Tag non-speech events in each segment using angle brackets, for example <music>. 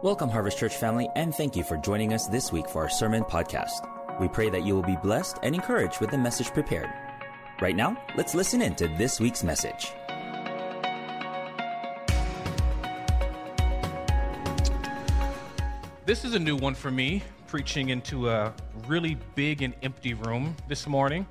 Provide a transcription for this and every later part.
Welcome, Harvest Church family, and thank you for joining us this week for our sermon podcast. We pray that you will be blessed and encouraged with the message prepared. Right now, let's listen in to this week's message. This is a new one for me, preaching into a really big and empty room this morning.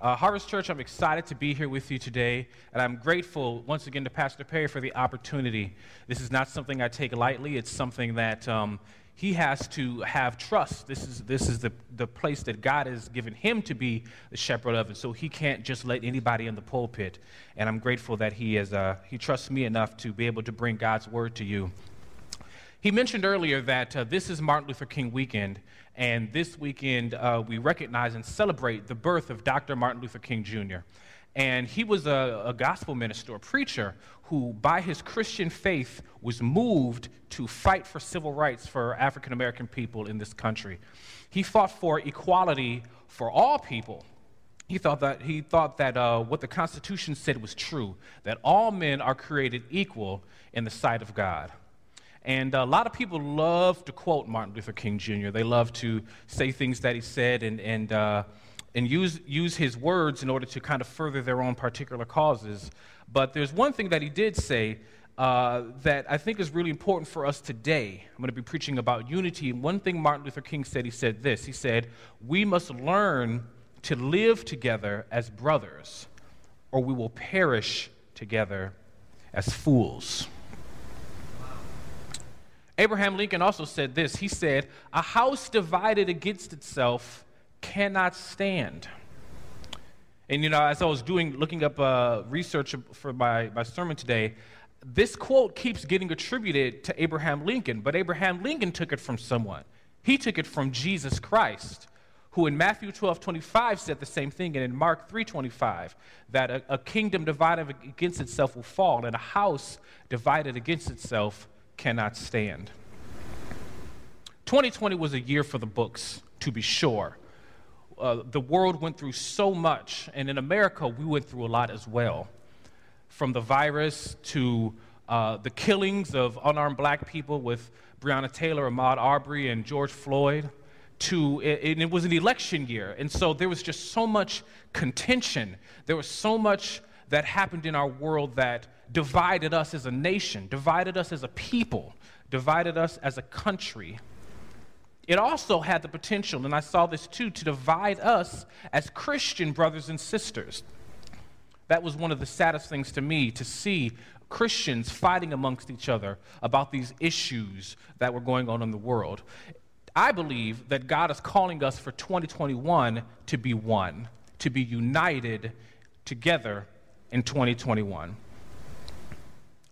Uh, Harvest Church, I'm excited to be here with you today, and I'm grateful once again to Pastor Perry for the opportunity. This is not something I take lightly, it's something that um, he has to have trust. This is, this is the, the place that God has given him to be the shepherd of, and so he can't just let anybody in the pulpit. And I'm grateful that he, has, uh, he trusts me enough to be able to bring God's word to you. He mentioned earlier that uh, this is Martin Luther King weekend, and this weekend uh, we recognize and celebrate the birth of Dr. Martin Luther King Jr. And he was a, a gospel minister, a preacher, who, by his Christian faith, was moved to fight for civil rights for African American people in this country. He fought for equality for all people. He thought that, he thought that uh, what the Constitution said was true, that all men are created equal in the sight of God. And a lot of people love to quote Martin Luther King Jr. They love to say things that he said and, and, uh, and use, use his words in order to kind of further their own particular causes. But there's one thing that he did say uh, that I think is really important for us today. I'm going to be preaching about unity. And one thing Martin Luther King said, he said this He said, We must learn to live together as brothers, or we will perish together as fools. Abraham Lincoln also said this. He said, A house divided against itself cannot stand. And you know, as I was doing, looking up uh, research for my, my sermon today, this quote keeps getting attributed to Abraham Lincoln, but Abraham Lincoln took it from someone. He took it from Jesus Christ, who in Matthew 12 25 said the same thing, and in Mark 3 25, that a, a kingdom divided against itself will fall, and a house divided against itself cannot stand. 2020 was a year for the books, to be sure. Uh, the world went through so much, and in America, we went through a lot as well. From the virus to uh, the killings of unarmed black people with Breonna Taylor, Ahmaud Arbery, and George Floyd, to, and it was an election year. And so there was just so much contention. There was so much that happened in our world that divided us as a nation, divided us as a people, divided us as a country. It also had the potential, and I saw this too, to divide us as Christian brothers and sisters. That was one of the saddest things to me to see Christians fighting amongst each other about these issues that were going on in the world. I believe that God is calling us for 2021 to be one, to be united together in 2021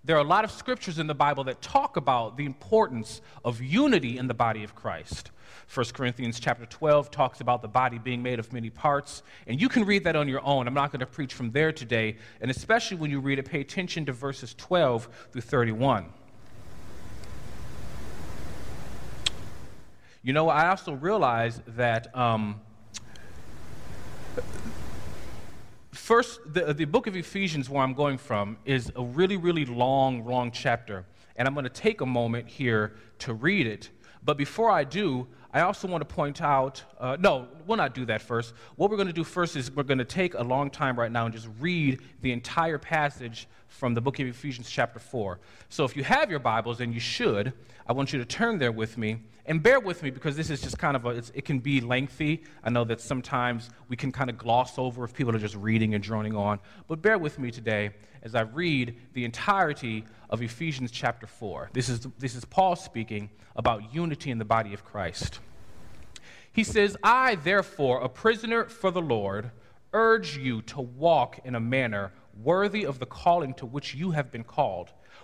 there are a lot of scriptures in the Bible that talk about the importance of unity in the body of Christ. 1 Corinthians chapter 12 talks about the body being made of many parts, and you can read that on your own. I'm not going to preach from there today, and especially when you read it, pay attention to verses 12 through 31. You know, I also realize that um, First, the, the book of Ephesians, where I'm going from, is a really, really long, long chapter. And I'm going to take a moment here to read it. But before I do, I also want to point out uh, no, we'll not do that first. What we're going to do first is we're going to take a long time right now and just read the entire passage from the book of Ephesians, chapter 4. So if you have your Bibles, and you should, I want you to turn there with me. And bear with me because this is just kind of a, it can be lengthy. I know that sometimes we can kind of gloss over if people are just reading and droning on. But bear with me today as I read the entirety of Ephesians chapter 4. This is, this is Paul speaking about unity in the body of Christ. He says, I, therefore, a prisoner for the Lord, urge you to walk in a manner worthy of the calling to which you have been called,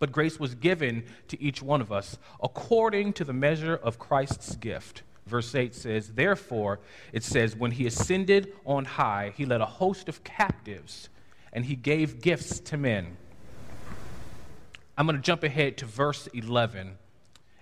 But grace was given to each one of us according to the measure of Christ's gift. verse 8 says, Therefore, it says, when he ascended on high, he led a host of captives and he gave gifts to men. I'm going to jump ahead to verse 11.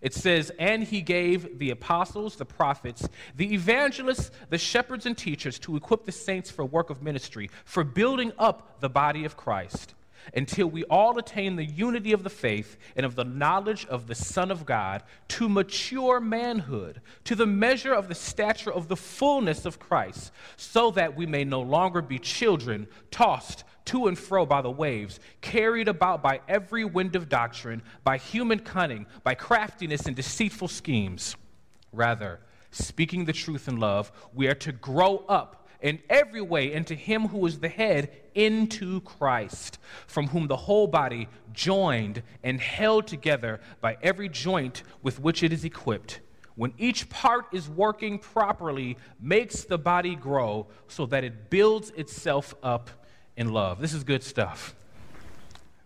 It says, And he gave the apostles, the prophets, the evangelists, the shepherds, and teachers to equip the saints for work of ministry, for building up the body of Christ until we all attain the unity of the faith and of the knowledge of the Son of God, to mature manhood, to the measure of the stature of the fullness of Christ, so that we may no longer be children, tossed to and fro by the waves, carried about by every wind of doctrine, by human cunning, by craftiness and deceitful schemes. Rather, speaking the truth in love, we are to grow up in every way into him who is the head, into Christ, from whom the whole body, joined and held together by every joint with which it is equipped, when each part is working properly, makes the body grow so that it builds itself up in love. This is good stuff.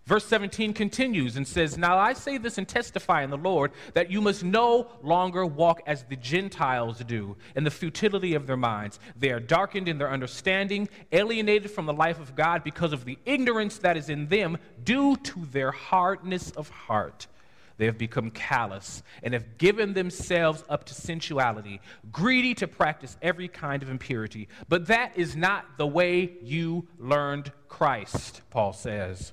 Verse 17 continues and says, Now I say this and testify in the Lord that you must no longer walk as the Gentiles do in the futility of their minds. They are darkened in their understanding, alienated from the life of God because of the ignorance that is in them due to their hardness of heart. They have become callous and have given themselves up to sensuality, greedy to practice every kind of impurity. But that is not the way you learned Christ, Paul says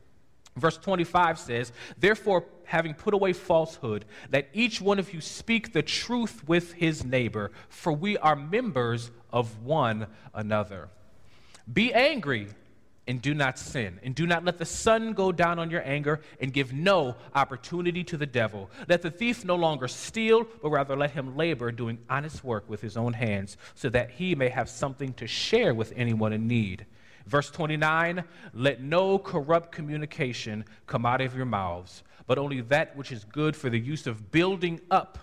Verse 25 says, Therefore, having put away falsehood, let each one of you speak the truth with his neighbor, for we are members of one another. Be angry and do not sin, and do not let the sun go down on your anger, and give no opportunity to the devil. Let the thief no longer steal, but rather let him labor, doing honest work with his own hands, so that he may have something to share with anyone in need. Verse 29 Let no corrupt communication come out of your mouths, but only that which is good for the use of building up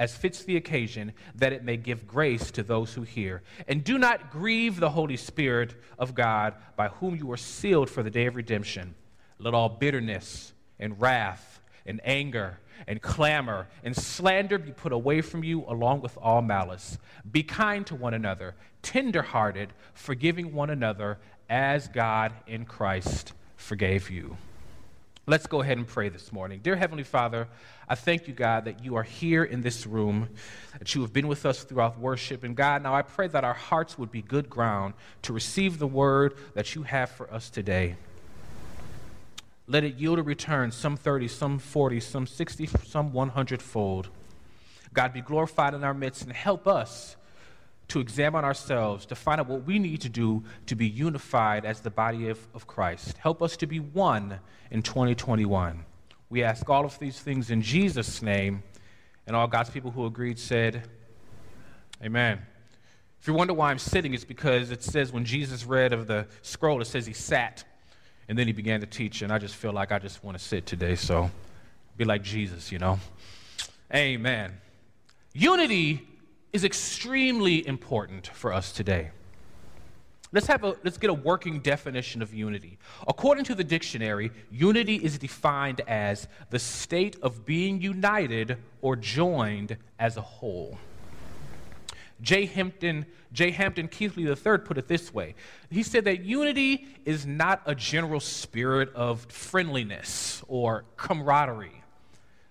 as fits the occasion, that it may give grace to those who hear. And do not grieve the Holy Spirit of God, by whom you are sealed for the day of redemption. Let all bitterness and wrath and anger and clamor and slander be put away from you, along with all malice. Be kind to one another, tenderhearted, forgiving one another, as God in Christ forgave you. Let's go ahead and pray this morning. Dear Heavenly Father, I thank you, God, that you are here in this room, that you have been with us throughout worship. And God, now I pray that our hearts would be good ground to receive the word that you have for us today. Let it yield a return, some 30, some 40, some 60, some 100 fold. God, be glorified in our midst and help us to examine ourselves, to find out what we need to do to be unified as the body of, of Christ. Help us to be one in 2021. We ask all of these things in Jesus' name. And all God's people who agreed said, Amen. If you wonder why I'm sitting, it's because it says when Jesus read of the scroll, it says he sat. And then he began to teach, and I just feel like I just want to sit today. So be like Jesus, you know? Amen. Unity is extremely important for us today. Let's, have a, let's get a working definition of unity. According to the dictionary, unity is defined as the state of being united or joined as a whole. J. Hampton, J. Hampton Keathley III put it this way. He said that unity is not a general spirit of friendliness or camaraderie,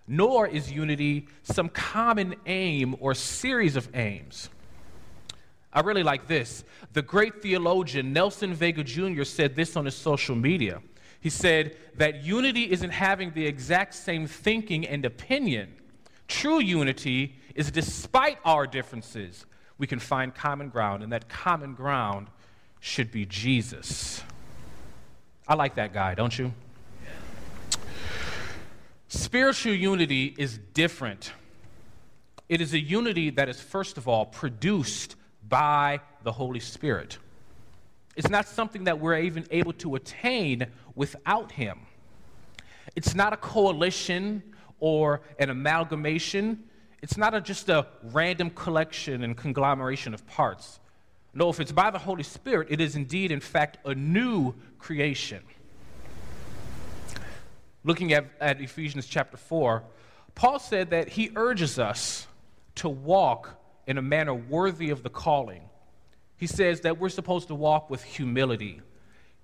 nor is unity some common aim or series of aims. I really like this. The great theologian Nelson Vega Jr. said this on his social media. He said that unity isn't having the exact same thinking and opinion. True unity is despite our differences, we can find common ground, and that common ground should be Jesus. I like that guy, don't you? Spiritual unity is different. It is a unity that is, first of all, produced by the Holy Spirit. It's not something that we're even able to attain without Him. It's not a coalition or an amalgamation. It's not a, just a random collection and conglomeration of parts. No, if it's by the Holy Spirit, it is indeed, in fact, a new creation. Looking at, at Ephesians chapter 4, Paul said that he urges us to walk in a manner worthy of the calling. He says that we're supposed to walk with humility,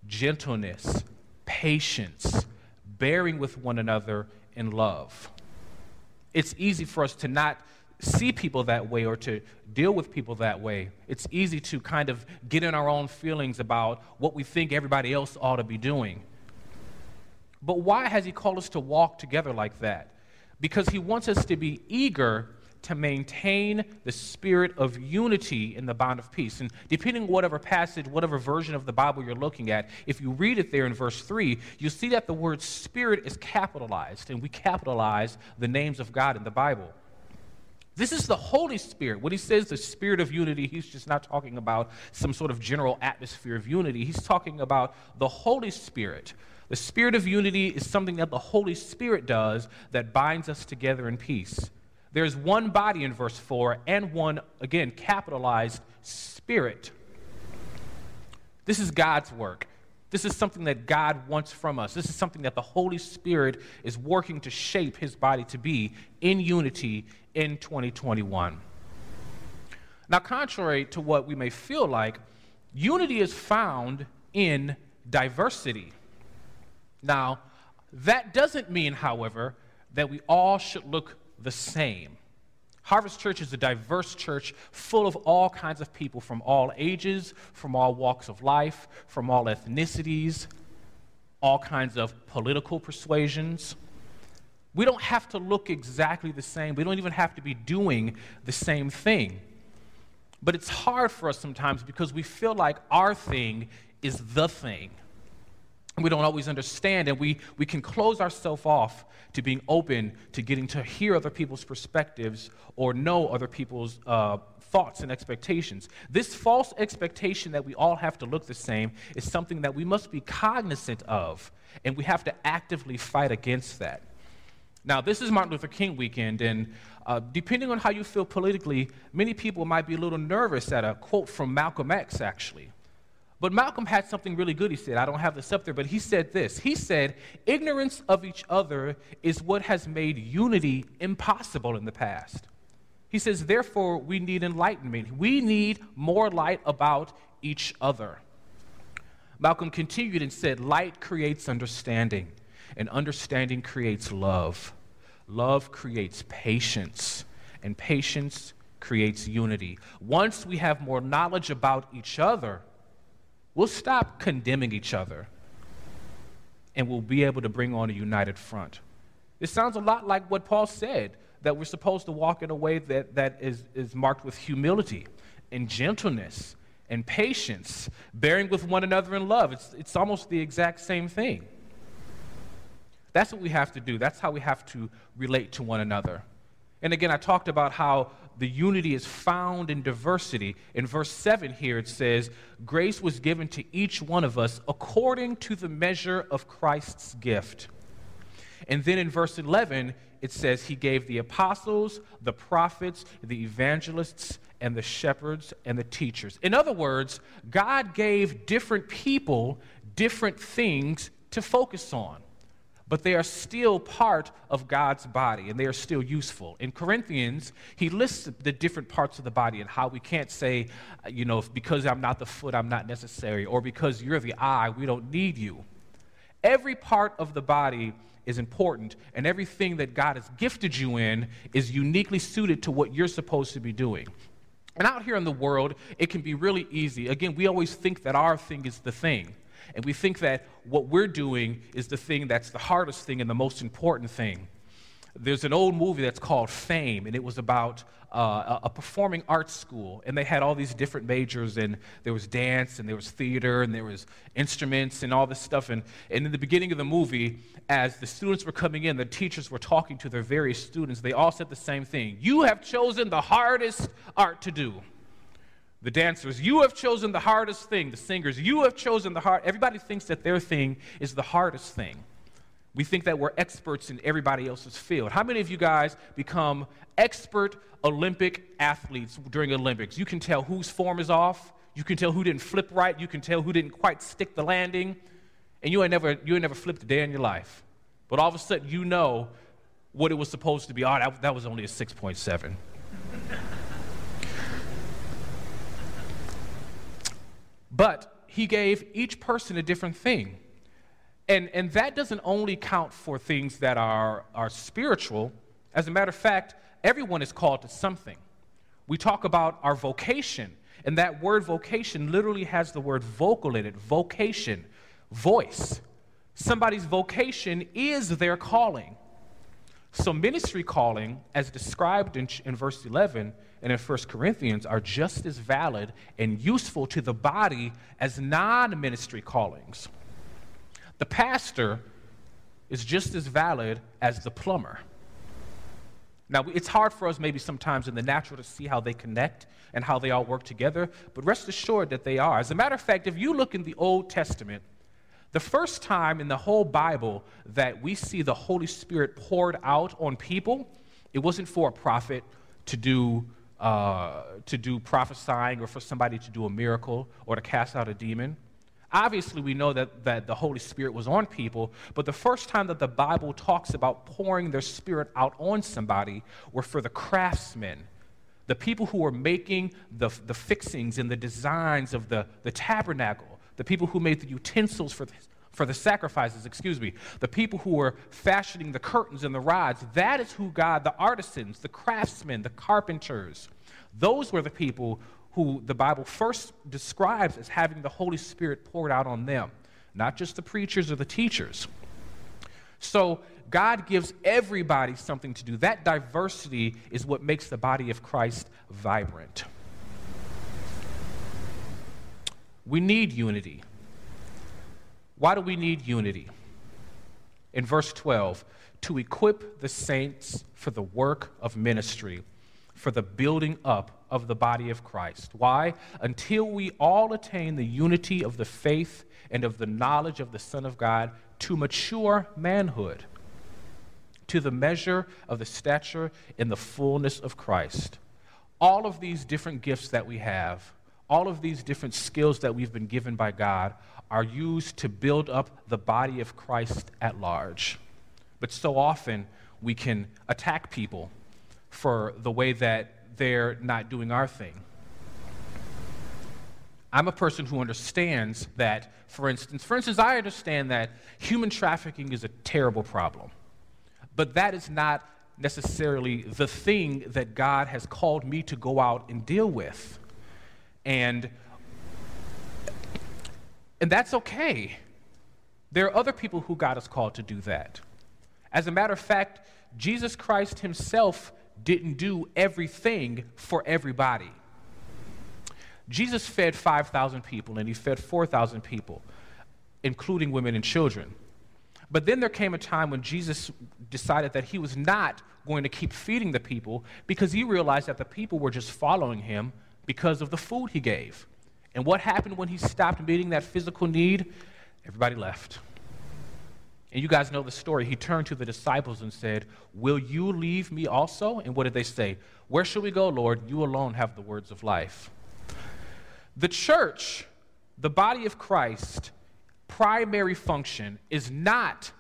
gentleness, patience, bearing with one another in love. It's easy for us to not see people that way or to deal with people that way. It's easy to kind of get in our own feelings about what we think everybody else ought to be doing. But why has He called us to walk together like that? Because He wants us to be eager to maintain the spirit of unity in the bond of peace. And depending on whatever passage, whatever version of the Bible you're looking at, if you read it there in verse 3, you see that the word spirit is capitalized, and we capitalize the names of God in the Bible. This is the Holy Spirit. When he says the spirit of unity, he's just not talking about some sort of general atmosphere of unity. He's talking about the Holy Spirit. The spirit of unity is something that the Holy Spirit does that binds us together in peace. There's one body in verse 4 and one, again, capitalized spirit. This is God's work. This is something that God wants from us. This is something that the Holy Spirit is working to shape his body to be in unity in 2021. Now, contrary to what we may feel like, unity is found in diversity. Now, that doesn't mean, however, that we all should look the same. Harvest Church is a diverse church full of all kinds of people from all ages, from all walks of life, from all ethnicities, all kinds of political persuasions. We don't have to look exactly the same. We don't even have to be doing the same thing. But it's hard for us sometimes because we feel like our thing is the thing. We don't always understand, and we, we can close ourselves off to being open to getting to hear other people's perspectives or know other people's uh, thoughts and expectations. This false expectation that we all have to look the same is something that we must be cognizant of, and we have to actively fight against that. Now, this is Martin Luther King weekend, and uh, depending on how you feel politically, many people might be a little nervous at a quote from Malcolm X, actually. But Malcolm had something really good he said. I don't have this up there, but he said this. He said, Ignorance of each other is what has made unity impossible in the past. He says, Therefore, we need enlightenment. We need more light about each other. Malcolm continued and said, Light creates understanding and understanding creates love. Love creates patience, and patience creates unity. Once we have more knowledge about each other, we'll stop condemning each other and we'll be able to bring on a united front. This sounds a lot like what Paul said that we're supposed to walk in a way that, that is, is marked with humility and gentleness and patience, bearing with one another in love. It's, it's almost the exact same thing. That's what we have to do. That's how we have to relate to one another. And again, I talked about how the unity is found in diversity. In verse 7 here, it says, Grace was given to each one of us according to the measure of Christ's gift. And then in verse 11, it says, He gave the apostles, the prophets, the evangelists, and the shepherds and the teachers. In other words, God gave different people different things to focus on but they are still part of God's body and they are still useful. In Corinthians, he lists the different parts of the body and how we can't say, you know, because I'm not the foot, I'm not necessary, or because you're the eye, we don't need you. Every part of the body is important, and everything that God has gifted you in is uniquely suited to what you're supposed to be doing. And out here in the world, it can be really easy. Again, we always think that our thing is the thing. And we think that what we're doing is the thing that's the hardest thing and the most important thing. There's an old movie that's called Fame, and it was about uh, a performing arts school. And they had all these different majors, and there was dance, and there was theater, and there was instruments, and all this stuff. And, and in the beginning of the movie, as the students were coming in, the teachers were talking to their various students. They all said the same thing You have chosen the hardest art to do. The dancers, you have chosen the hardest thing. The singers, you have chosen the hard. Everybody thinks that their thing is the hardest thing. We think that we're experts in everybody else's field. How many of you guys become expert Olympic athletes during Olympics? You can tell whose form is off. You can tell who didn't flip right. You can tell who didn't quite stick the landing. And you ain't never, you ain't never flipped a day in your life. But all of a sudden, you know what it was supposed to be. Oh, that, that was only a 6.7. But he gave each person a different thing. And, and that doesn't only count for things that are, are spiritual. As a matter of fact, everyone is called to something. We talk about our vocation, and that word vocation literally has the word vocal in it vocation, voice. Somebody's vocation is their calling. So, ministry calling, as described in, in verse 11, and in 1 Corinthians are just as valid and useful to the body as non ministry callings. The pastor is just as valid as the plumber. Now, it's hard for us maybe sometimes in the natural to see how they connect and how they all work together, but rest assured that they are. As a matter of fact, if you look in the Old Testament, the first time in the whole Bible that we see the Holy Spirit poured out on people, it wasn't for a prophet to do uh, to do prophesying or for somebody to do a miracle or to cast out a demon. Obviously, we know that, that the Holy Spirit was on people, but the first time that the Bible talks about pouring their Spirit out on somebody were for the craftsmen, the people who were making the, the fixings and the designs of the, the tabernacle, the people who made the utensils for the, for the sacrifices, excuse me, the people who were fashioning the curtains and the rods, that is who God, the artisans, the craftsmen, the carpenters, those were the people who the Bible first describes as having the Holy Spirit poured out on them, not just the preachers or the teachers. So God gives everybody something to do. That diversity is what makes the body of Christ vibrant. We need unity. Why do we need unity? In verse 12, to equip the saints for the work of ministry, for the building up of the body of Christ. Why? Until we all attain the unity of the faith and of the knowledge of the Son of God to mature manhood, to the measure of the stature in the fullness of Christ. All of these different gifts that we have, all of these different skills that we've been given by God, are used to build up the body of Christ at large. But so often we can attack people for the way that they're not doing our thing. I'm a person who understands that, for instance, for instance, I understand that human trafficking is a terrible problem. But that is not necessarily the thing that God has called me to go out and deal with. And and that's okay. There are other people who God has called to do that. As a matter of fact, Jesus Christ himself didn't do everything for everybody. Jesus fed 5,000 people and he fed 4,000 people, including women and children. But then there came a time when Jesus decided that he was not going to keep feeding the people because he realized that the people were just following him because of the food he gave. And what happened when he stopped meeting that physical need? Everybody left. And you guys know the story. He turned to the disciples and said, Will you leave me also? And what did they say? Where shall we go, Lord? You alone have the words of life. The church, the body of Christ, primary function is not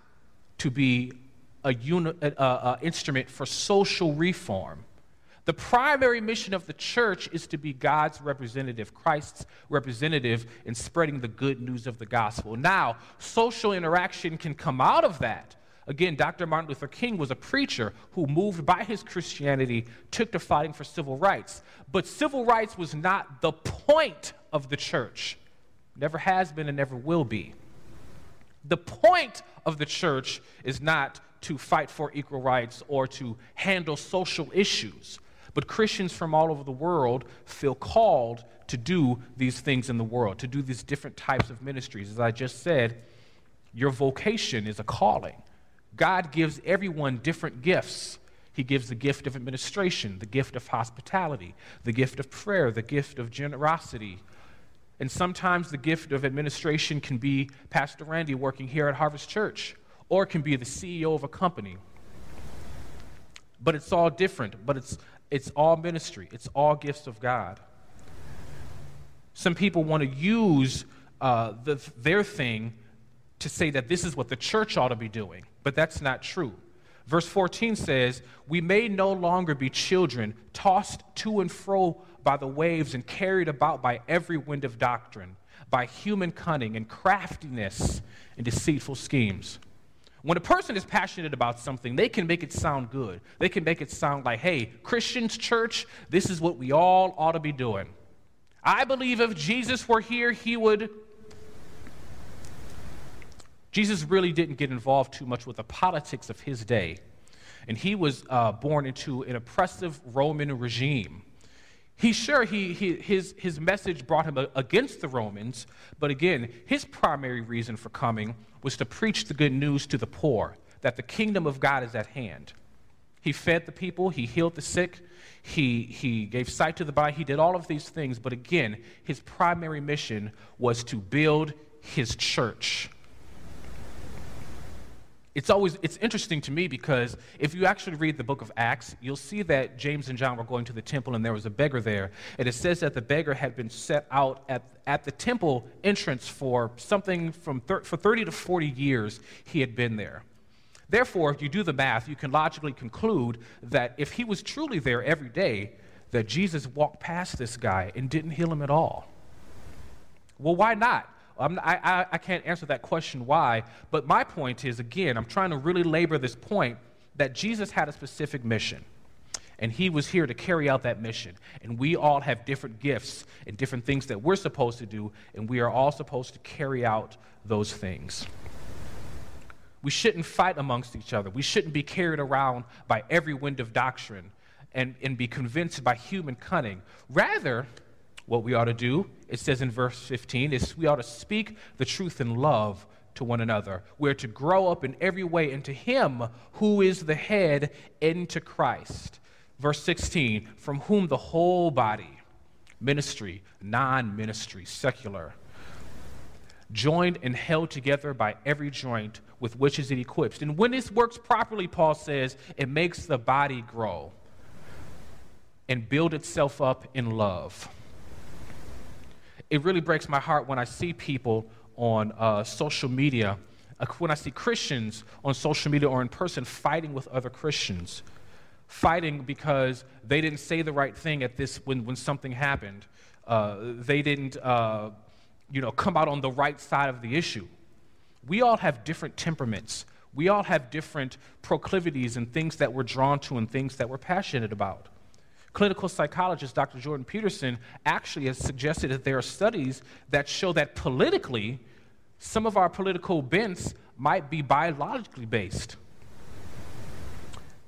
to be a, uni- a, a instrument for social reform. The primary mission of the church is to be God's representative, Christ's representative in spreading the good news of the gospel. Now, social interaction can come out of that. Again, Dr. Martin Luther King was a preacher who, moved by his Christianity, took to fighting for civil rights. But civil rights was not the point of the church, never has been and never will be. The point of the church is not to fight for equal rights or to handle social issues. But Christians from all over the world feel called to do these things in the world, to do these different types of ministries. As I just said, your vocation is a calling. God gives everyone different gifts. He gives the gift of administration, the gift of hospitality, the gift of prayer, the gift of generosity. And sometimes the gift of administration can be Pastor Randy working here at Harvest Church, or it can be the CEO of a company. But it's all different, but it's, it's all ministry, it's all gifts of God. Some people want to use uh, the, their thing to say that this is what the church ought to be doing, but that's not true. Verse 14 says, We may no longer be children, tossed to and fro by the waves and carried about by every wind of doctrine, by human cunning and craftiness and deceitful schemes. When a person is passionate about something, they can make it sound good. They can make it sound like, hey, Christians, church, this is what we all ought to be doing. I believe if Jesus were here, he would Jesus really didn't get involved too much with the politics of his day. And he was uh, born into an oppressive Roman regime. He sure he, he, his, his message brought him against the Romans, but again, his primary reason for coming was to preach the good news to the poor that the kingdom of God is at hand. He fed the people, he healed the sick, he, he gave sight to the blind, he did all of these things, but again, his primary mission was to build his church it's always it's interesting to me because if you actually read the book of acts you'll see that james and john were going to the temple and there was a beggar there. And it says that the beggar had been set out at, at the temple entrance for something from thir- for 30 to 40 years he had been there. Therefore if you do the math you can logically conclude that if he was truly there every day that jesus walked past this guy and didn't heal him at all. Well why not I, I, I can't answer that question why, but my point is again, I'm trying to really labor this point that Jesus had a specific mission. And he was here to carry out that mission. And we all have different gifts and different things that we're supposed to do, and we are all supposed to carry out those things. We shouldn't fight amongst each other. We shouldn't be carried around by every wind of doctrine and, and be convinced by human cunning. Rather, what we ought to do, it says in verse 15, is we ought to speak the truth in love to one another. We're to grow up in every way into Him who is the head, into Christ. Verse 16, from whom the whole body, ministry, non ministry, secular, joined and held together by every joint with which is it equipped. And when this works properly, Paul says, it makes the body grow and build itself up in love it really breaks my heart when I see people on uh, social media, uh, when I see Christians on social media or in person fighting with other Christians, fighting because they didn't say the right thing at this when, when something happened. Uh, they didn't, uh, you know, come out on the right side of the issue. We all have different temperaments. We all have different proclivities and things that we're drawn to and things that we're passionate about. Clinical psychologist Dr. Jordan Peterson actually has suggested that there are studies that show that politically, some of our political bents might be biologically based.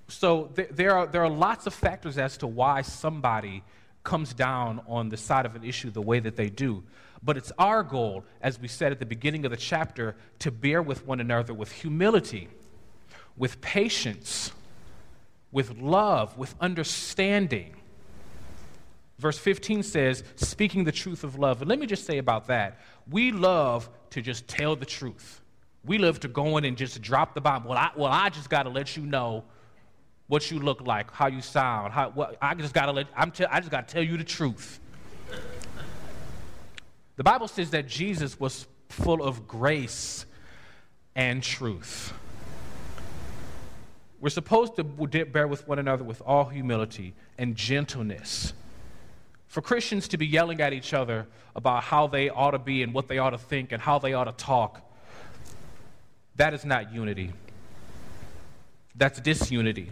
So th- there, are, there are lots of factors as to why somebody comes down on the side of an issue the way that they do. But it's our goal, as we said at the beginning of the chapter, to bear with one another with humility, with patience, with love, with understanding. Verse 15 says, speaking the truth of love. And let me just say about that we love to just tell the truth. We love to go in and just drop the bomb. Well, I, well, I just got to let you know what you look like, how you sound. How, what, I just got to let, I'm te- I just got to tell you the truth. The Bible says that Jesus was full of grace and truth. We're supposed to bear with one another with all humility and gentleness. For Christians to be yelling at each other about how they ought to be and what they ought to think and how they ought to talk, that is not unity. That's disunity.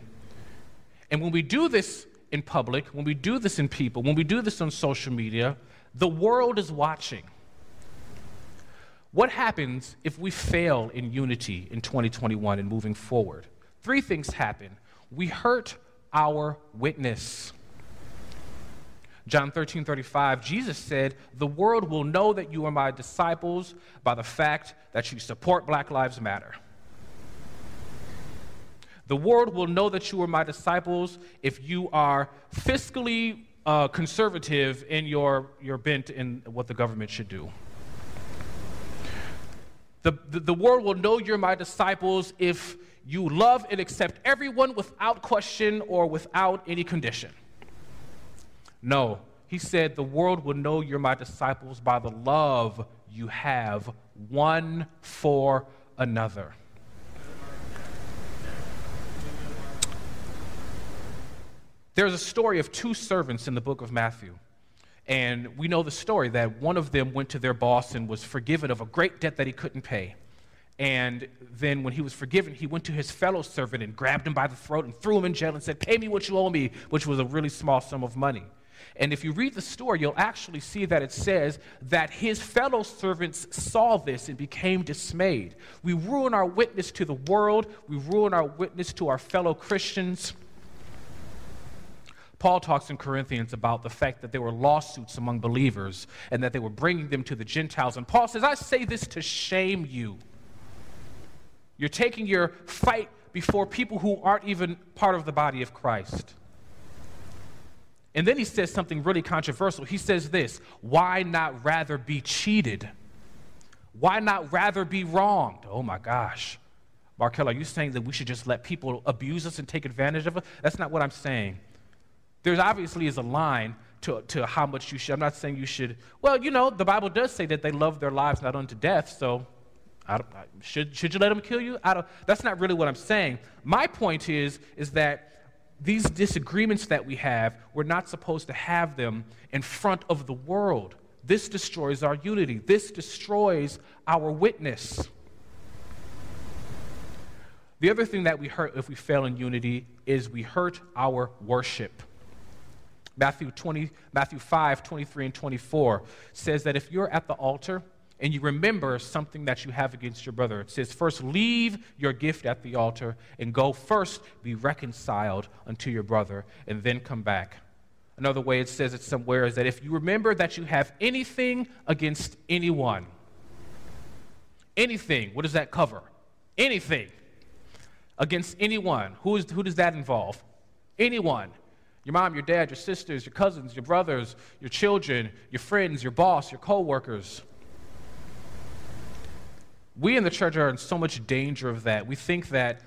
And when we do this in public, when we do this in people, when we do this on social media, the world is watching. What happens if we fail in unity in 2021 and moving forward? Three things happen. We hurt our witness. John 13, 35, Jesus said, The world will know that you are my disciples by the fact that you support Black Lives Matter. The world will know that you are my disciples if you are fiscally uh, conservative in your, your bent in what the government should do. The, the, the world will know you're my disciples if you love and accept everyone without question or without any condition. No, he said, the world will know you're my disciples by the love you have one for another. There's a story of two servants in the book of Matthew. And we know the story that one of them went to their boss and was forgiven of a great debt that he couldn't pay. And then, when he was forgiven, he went to his fellow servant and grabbed him by the throat and threw him in jail and said, Pay me what you owe me, which was a really small sum of money. And if you read the story, you'll actually see that it says that his fellow servants saw this and became dismayed. We ruin our witness to the world, we ruin our witness to our fellow Christians Paul talks in Corinthians about the fact that there were lawsuits among believers and that they were bringing them to the Gentiles. And Paul says, I say this to shame you. You're taking your fight before people who aren't even part of the body of Christ. And then he says something really controversial. He says this Why not rather be cheated? Why not rather be wronged? Oh my gosh. Markel, are you saying that we should just let people abuse us and take advantage of us? That's not what I'm saying. There's obviously is a line to, to how much you should. I'm not saying you should. Well, you know, the Bible does say that they love their lives not unto death. So, I I, should should you let them kill you? I don't, that's not really what I'm saying. My point is is that these disagreements that we have, we're not supposed to have them in front of the world. This destroys our unity. This destroys our witness. The other thing that we hurt if we fail in unity is we hurt our worship. Matthew, 20, Matthew 5, 23 and 24 says that if you're at the altar and you remember something that you have against your brother, it says, First leave your gift at the altar and go first be reconciled unto your brother and then come back. Another way it says it somewhere is that if you remember that you have anything against anyone, anything, what does that cover? Anything against anyone. Who, is, who does that involve? Anyone your mom, your dad, your sisters, your cousins, your brothers, your children, your friends, your boss, your coworkers. We in the church are in so much danger of that. We think that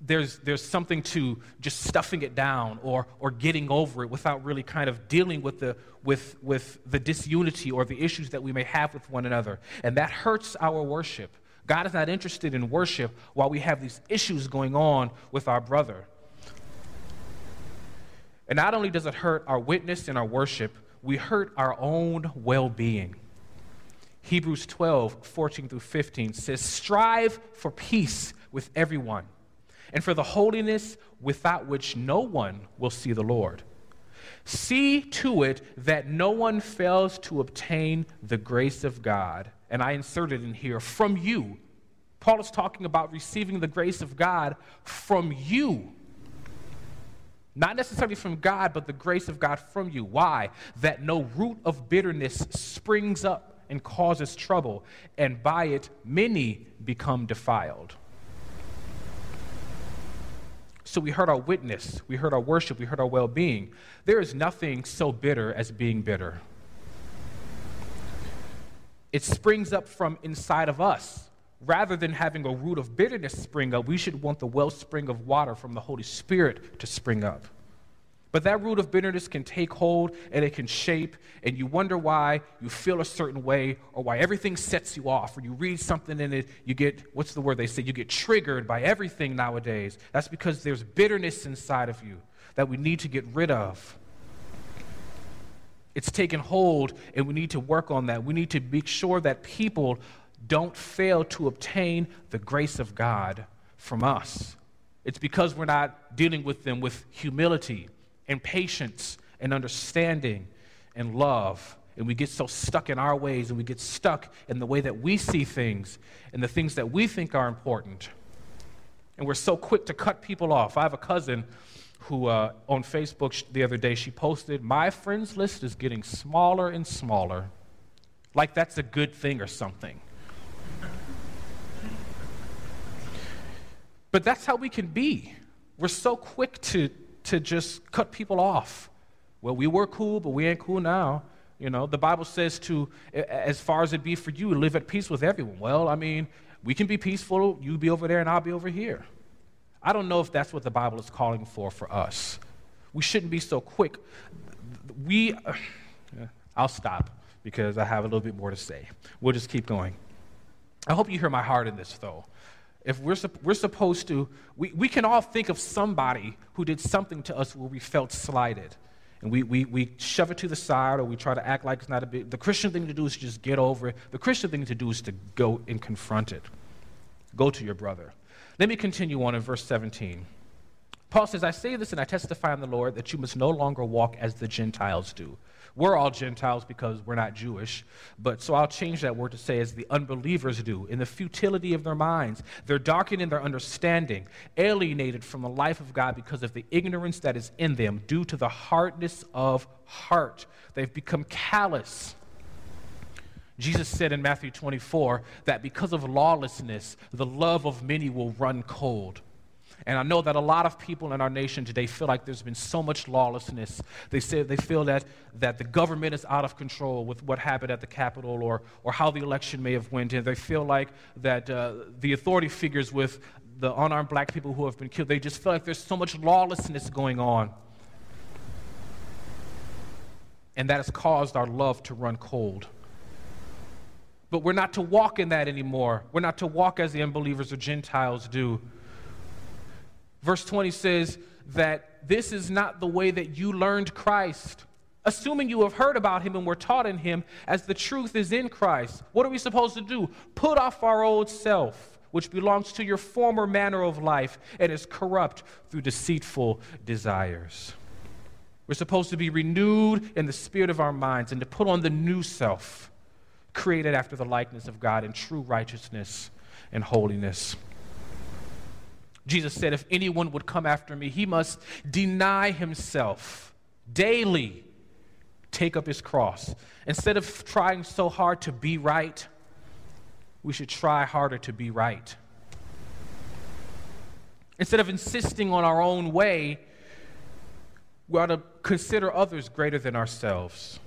there's, there's something to just stuffing it down or, or getting over it without really kind of dealing with the, with, with the disunity or the issues that we may have with one another. And that hurts our worship. God is not interested in worship while we have these issues going on with our brother. And not only does it hurt our witness and our worship, we hurt our own well being. Hebrews 12, 14 through 15 says, Strive for peace with everyone, and for the holiness without which no one will see the Lord. See to it that no one fails to obtain the grace of God. And I inserted in here, from you. Paul is talking about receiving the grace of God from you not necessarily from God, but the grace of God from you. Why? That no root of bitterness springs up and causes trouble, and by it many become defiled. So we heard our witness, we heard our worship, we heard our well being. There is nothing so bitter as being bitter. It springs up from inside of us. Rather than having a root of bitterness spring up, we should want the wellspring of water from the Holy Spirit to spring up. But that root of bitterness can take hold and it can shape, and you wonder why you feel a certain way or why everything sets you off, or you read something in it, you get, what's the word they say? You get triggered by everything nowadays. That's because there's bitterness inside of you that we need to get rid of. It's taken hold, and we need to work on that. We need to make sure that people don't fail to obtain the grace of God from us. It's because we're not dealing with them with humility and patience and understanding and love. And we get so stuck in our ways and we get stuck in the way that we see things and the things that we think are important. And we're so quick to cut people off. I have a cousin who, uh, on Facebook the other day, she posted, My friends list is getting smaller and smaller. Like that's a good thing or something. But that's how we can be. we're so quick to, to just cut people off. Well, we were cool, but we ain't cool now. You know, the Bible says to, as far as it be for you, live at peace with everyone. Well, I mean, we can be peaceful. You be over there and I'll be over here. I don't know if that's what the Bible is calling for for us. We shouldn't be so quick. We, <sighs> I'll stop because I have a little bit more to say. We'll just keep going. I hope you hear my heart in this, though. If we're, we're supposed to, we, we can all think of somebody who did something to us where we felt slighted. And we, we, we shove it to the side or we try to act like it's not a big The Christian thing to do is just get over it. The Christian thing to do is to go and confront it. Go to your brother. Let me continue on in verse 17. Paul says, I say this and I testify in the Lord that you must no longer walk as the Gentiles do we're all Gentiles because we're not Jewish. But so I'll change that word to say as the unbelievers do, in the futility of their minds. They're darkened in their understanding, alienated from the life of God because of the ignorance that is in them due to the hardness of heart. They've become callous. Jesus said in Matthew 24 that because of lawlessness, the love of many will run cold. And I know that a lot of people in our nation today feel like there's been so much lawlessness. They say they feel that, that the government is out of control with what happened at the Capitol or, or how the election may have went. And they feel like that uh, the authority figures with the unarmed black people who have been killed, they just feel like there's so much lawlessness going on. And that has caused our love to run cold. But we're not to walk in that anymore. We're not to walk as the unbelievers or Gentiles do. Verse 20 says that this is not the way that you learned Christ. Assuming you have heard about him and were taught in him as the truth is in Christ. What are we supposed to do? Put off our old self, which belongs to your former manner of life and is corrupt through deceitful desires. We're supposed to be renewed in the spirit of our minds and to put on the new self, created after the likeness of God in true righteousness and holiness. Jesus said, If anyone would come after me, he must deny himself daily, take up his cross. Instead of trying so hard to be right, we should try harder to be right. Instead of insisting on our own way, we ought to consider others greater than ourselves.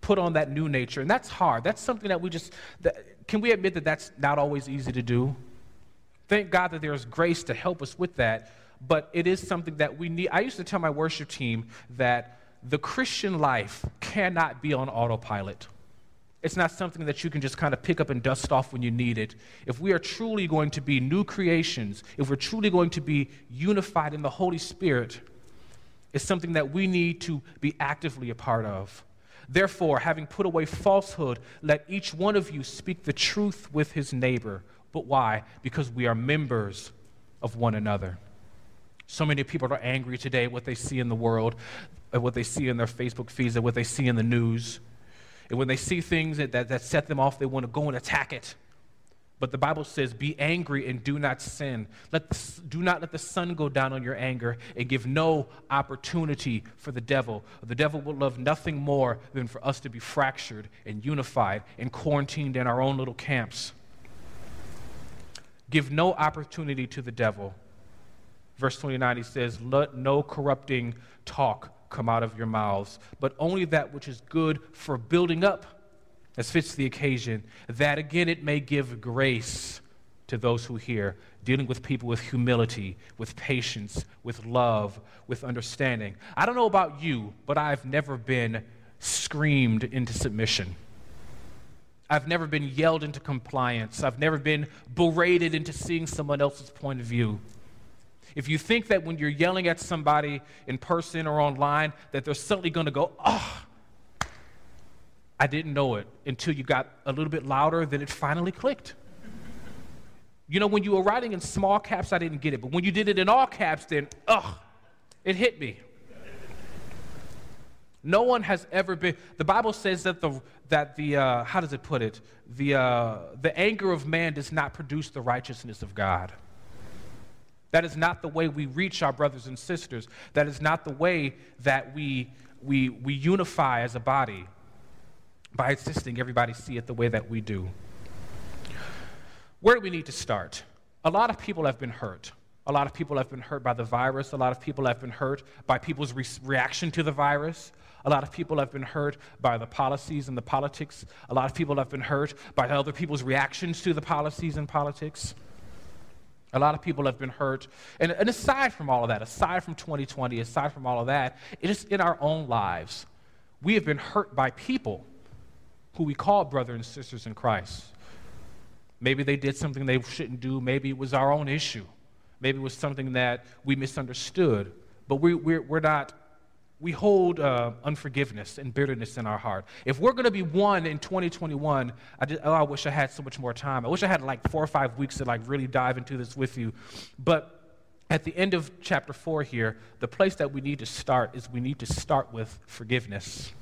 Put on that new nature. And that's hard. That's something that we just, that, can we admit that that's not always easy to do? Thank God that there's grace to help us with that, but it is something that we need. I used to tell my worship team that the Christian life cannot be on autopilot. It's not something that you can just kind of pick up and dust off when you need it. If we are truly going to be new creations, if we're truly going to be unified in the Holy Spirit, it's something that we need to be actively a part of. Therefore, having put away falsehood, let each one of you speak the truth with his neighbor, but why? Because we are members of one another. So many people are angry today at what they see in the world, at what they see in their Facebook feeds, at what they see in the news. And when they see things that, that, that set them off, they want to go and attack it. But the Bible says, Be angry and do not sin. Let the, do not let the sun go down on your anger and give no opportunity for the devil. The devil will love nothing more than for us to be fractured and unified and quarantined in our own little camps. Give no opportunity to the devil. Verse 29, he says, Let no corrupting talk come out of your mouths, but only that which is good for building up, as fits the occasion, that again it may give grace to those who hear, dealing with people with humility, with patience, with love, with understanding. I don't know about you, but I've never been screamed into submission. I've never been yelled into compliance. I've never been berated into seeing someone else's point of view. If you think that when you're yelling at somebody in person or online that they're suddenly going to go, oh, I didn't know it until you got a little bit louder, then it finally clicked. You know, when you were writing in small caps, I didn't get it. But when you did it in all caps, then, ugh, it hit me. No one has ever been. The Bible says that the that the uh, how does it put it? The uh, the anger of man does not produce the righteousness of God. That is not the way we reach our brothers and sisters. That is not the way that we we we unify as a body by insisting everybody see it the way that we do. Where do we need to start? A lot of people have been hurt. A lot of people have been hurt by the virus. A lot of people have been hurt by people's re- reaction to the virus. A lot of people have been hurt by the policies and the politics. A lot of people have been hurt by other people's reactions to the policies and politics. A lot of people have been hurt. And, and aside from all of that, aside from 2020, aside from all of that, it is in our own lives. We have been hurt by people who we call brothers and sisters in Christ. Maybe they did something they shouldn't do. Maybe it was our own issue. Maybe it was something that we misunderstood. But we, we're, we're not we hold uh, unforgiveness and bitterness in our heart. If we're going to be one in 2021, I, just, oh, I wish I had so much more time. I wish I had like four or five weeks to like really dive into this with you. But at the end of chapter four here, the place that we need to start is we need to start with forgiveness.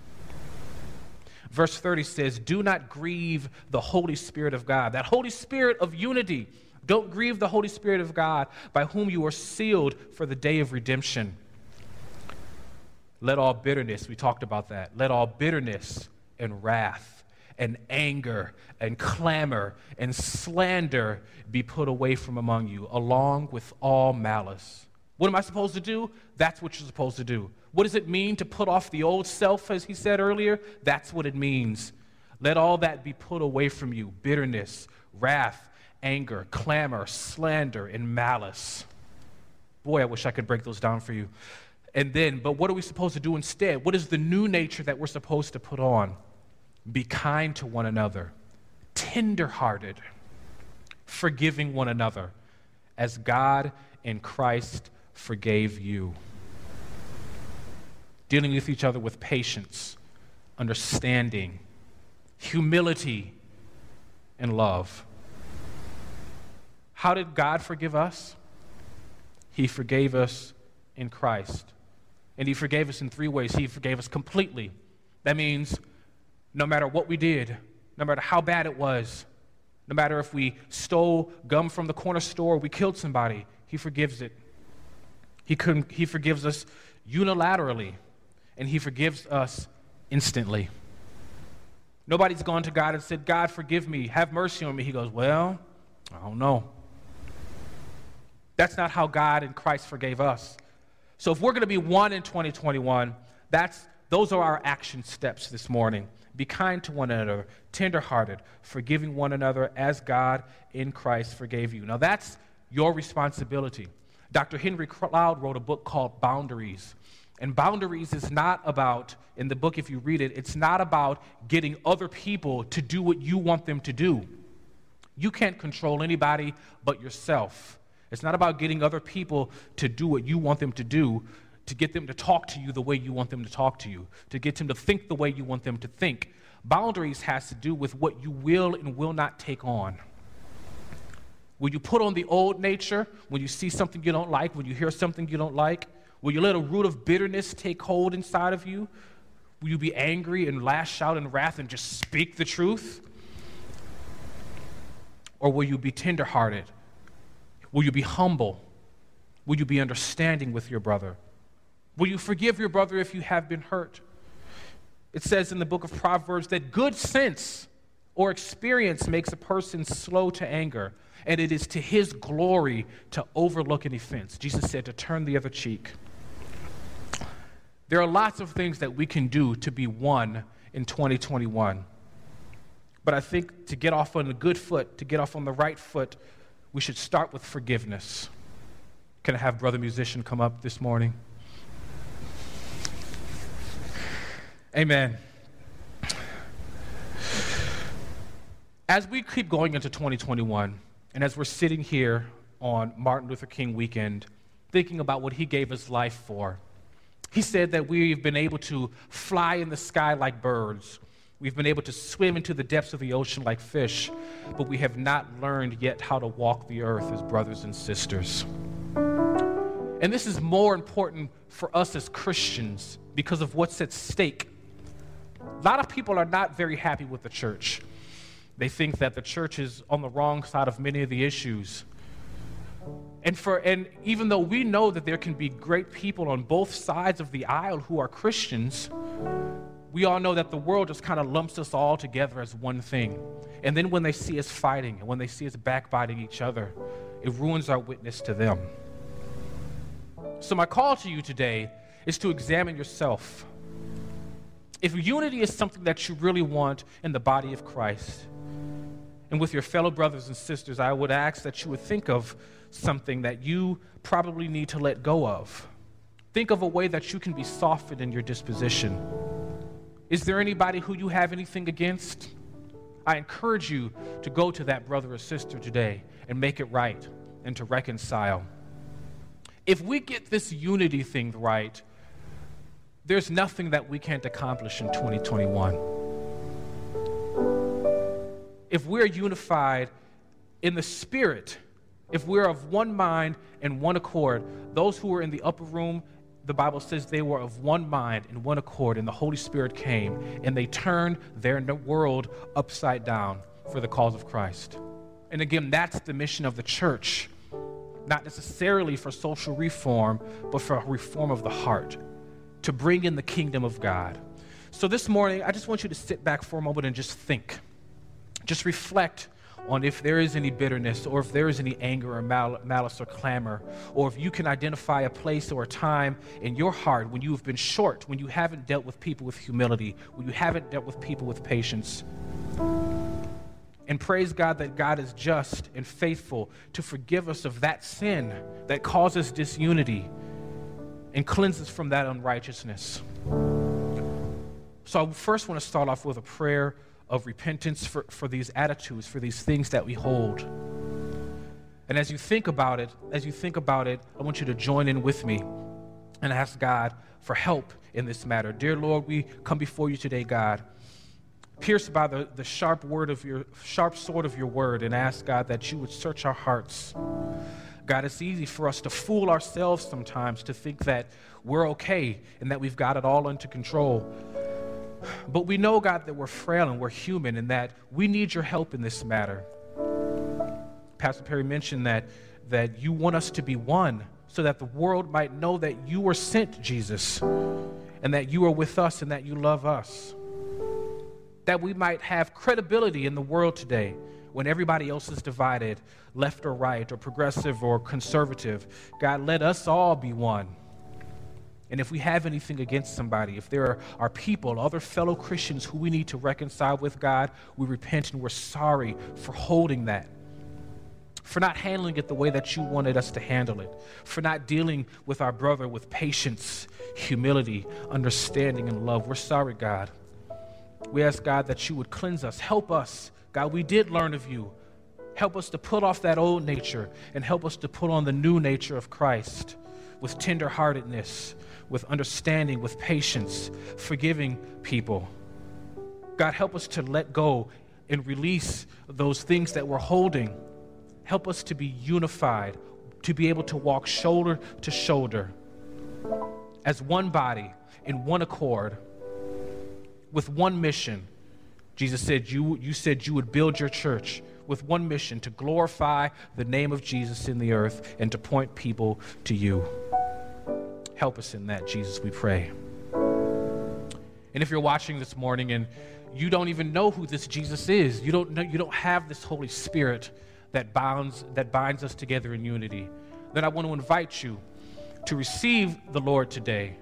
Verse 30 says, Do not grieve the Holy Spirit of God, that Holy Spirit of unity. Don't grieve the Holy Spirit of God by whom you are sealed for the day of redemption. Let all bitterness, we talked about that, let all bitterness and wrath and anger and clamor and slander be put away from among you, along with all malice. What am I supposed to do? That's what you're supposed to do. What does it mean to put off the old self, as he said earlier? That's what it means. Let all that be put away from you bitterness, wrath, anger, clamor, slander, and malice. Boy, I wish I could break those down for you. And then, but what are we supposed to do instead? What is the new nature that we're supposed to put on? Be kind to one another, tenderhearted, forgiving one another, as God in Christ forgave you. Dealing with each other with patience, understanding, humility, and love. How did God forgive us? He forgave us in Christ. And He forgave us in three ways. He forgave us completely. That means no matter what we did, no matter how bad it was, no matter if we stole gum from the corner store or we killed somebody, He forgives it. He, couldn't, he forgives us unilaterally, and He forgives us instantly. Nobody's gone to God and said, God, forgive me, have mercy on me. He goes, Well, I don't know. That's not how God and Christ forgave us. So if we're going to be one in 2021, that's, those are our action steps this morning. Be kind to one another, tenderhearted, forgiving one another as God in Christ forgave you. Now that's your responsibility. Dr. Henry Cloud wrote a book called Boundaries. And boundaries is not about, in the book, if you read it, it's not about getting other people to do what you want them to do. You can't control anybody but yourself. It's not about getting other people to do what you want them to do, to get them to talk to you the way you want them to talk to you, to get them to think the way you want them to think. Boundaries has to do with what you will and will not take on. Will you put on the old nature when you see something you don't like, when you hear something you don't like? Will you let a root of bitterness take hold inside of you? Will you be angry and lash out in wrath and just speak the truth? Or will you be tenderhearted Will you be humble? Will you be understanding with your brother? Will you forgive your brother if you have been hurt? It says in the book of Proverbs that good sense or experience makes a person slow to anger, and it is to his glory to overlook an offense. Jesus said to turn the other cheek. There are lots of things that we can do to be one in 2021. But I think to get off on a good foot, to get off on the right foot, we should start with forgiveness. Can I have Brother Musician come up this morning? Amen. As we keep going into 2021, and as we're sitting here on Martin Luther King weekend, thinking about what he gave his life for, he said that we've been able to fly in the sky like birds. We've been able to swim into the depths of the ocean like fish, but we have not learned yet how to walk the earth as brothers and sisters. And this is more important for us as Christians because of what's at stake. A lot of people are not very happy with the church. They think that the church is on the wrong side of many of the issues. And, for, and even though we know that there can be great people on both sides of the aisle who are Christians, we all know that the world just kind of lumps us all together as one thing. And then when they see us fighting and when they see us backbiting each other, it ruins our witness to them. So, my call to you today is to examine yourself. If unity is something that you really want in the body of Christ, and with your fellow brothers and sisters, I would ask that you would think of something that you probably need to let go of. Think of a way that you can be softened in your disposition. Is there anybody who you have anything against? I encourage you to go to that brother or sister today and make it right and to reconcile. If we get this unity thing right, there's nothing that we can't accomplish in 2021. If we're unified in the spirit, if we're of one mind and one accord, those who are in the upper room, the Bible says they were of one mind and one accord, and the Holy Spirit came and they turned their world upside down for the cause of Christ. And again, that's the mission of the church, not necessarily for social reform, but for a reform of the heart to bring in the kingdom of God. So this morning, I just want you to sit back for a moment and just think. Just reflect on if there is any bitterness or if there is any anger or mal- malice or clamor, or if you can identify a place or a time in your heart when you have been short, when you haven't dealt with people with humility, when you haven't dealt with people with patience. And praise God that God is just and faithful to forgive us of that sin that causes disunity and cleanse us from that unrighteousness. So, I first want to start off with a prayer of repentance for, for these attitudes, for these things that we hold. And as you think about it, as you think about it, I want you to join in with me and ask God for help in this matter. Dear Lord, we come before you today, God, pierced by the, the sharp word of your sharp sword of your word, and ask God that you would search our hearts. God, it's easy for us to fool ourselves sometimes to think that we're okay and that we've got it all under control. But we know, God, that we're frail and we're human and that we need your help in this matter. Pastor Perry mentioned that, that you want us to be one so that the world might know that you were sent, Jesus, and that you are with us and that you love us. That we might have credibility in the world today when everybody else is divided, left or right, or progressive or conservative. God, let us all be one. And if we have anything against somebody, if there are, are people, other fellow Christians who we need to reconcile with God, we repent and we're sorry for holding that, for not handling it the way that you wanted us to handle it, for not dealing with our brother with patience, humility, understanding, and love. We're sorry, God. We ask, God, that you would cleanse us, help us God, we did learn of you. Help us to put off that old nature and help us to put on the new nature of Christ with tenderheartedness, with understanding, with patience, forgiving people. God, help us to let go and release those things that we're holding. Help us to be unified, to be able to walk shoulder to shoulder as one body in one accord with one mission Jesus said, you, you said you would build your church with one mission to glorify the name of Jesus in the earth and to point people to you. Help us in that, Jesus, we pray. And if you're watching this morning and you don't even know who this Jesus is, you don't know, you don't have this Holy Spirit that binds that binds us together in unity, then I want to invite you to receive the Lord today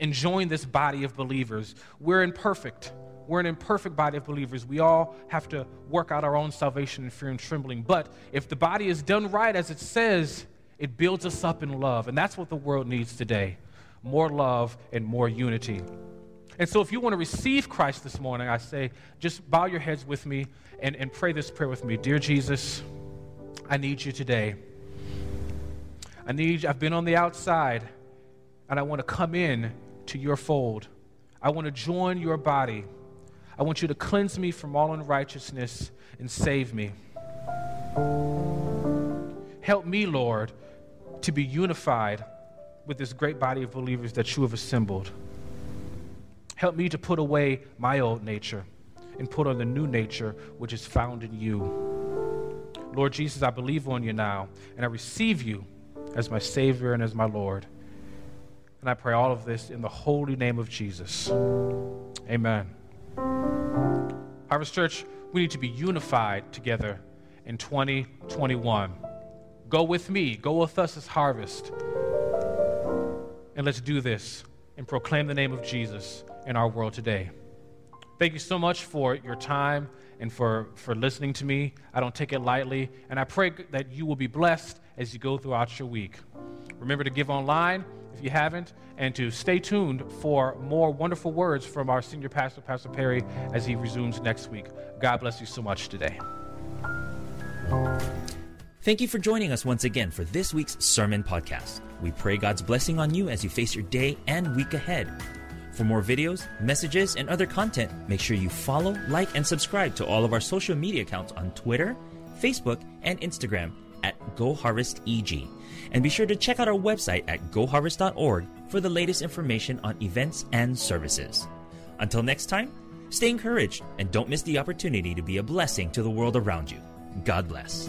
and join this body of believers. We're imperfect. We're an imperfect body of believers. We all have to work out our own salvation in fear and trembling. But if the body is done right, as it says, it builds us up in love. And that's what the world needs today more love and more unity. And so, if you want to receive Christ this morning, I say just bow your heads with me and, and pray this prayer with me. Dear Jesus, I need you today. I need, you. I've been on the outside, and I want to come in to your fold. I want to join your body. I want you to cleanse me from all unrighteousness and save me. Help me, Lord, to be unified with this great body of believers that you have assembled. Help me to put away my old nature and put on the new nature which is found in you. Lord Jesus, I believe on you now, and I receive you as my Savior and as my Lord. And I pray all of this in the holy name of Jesus. Amen. Harvest Church, we need to be unified together in 2021. Go with me, go with us as Harvest. and let's do this and proclaim the name of Jesus in our world today. Thank you so much for your time and for, for listening to me. I don't take it lightly, and I pray that you will be blessed as you go throughout your week. Remember to give online if you haven't, and to stay tuned for more wonderful words from our senior pastor, Pastor Perry, as he resumes next week. God bless you so much today. Thank you for joining us once again for this week's Sermon Podcast. We pray God's blessing on you as you face your day and week ahead. For more videos, messages, and other content, make sure you follow, like, and subscribe to all of our social media accounts on Twitter, Facebook, and Instagram at GoHarvestEG. And be sure to check out our website at goharvest.org for the latest information on events and services. Until next time, stay encouraged and don't miss the opportunity to be a blessing to the world around you. God bless.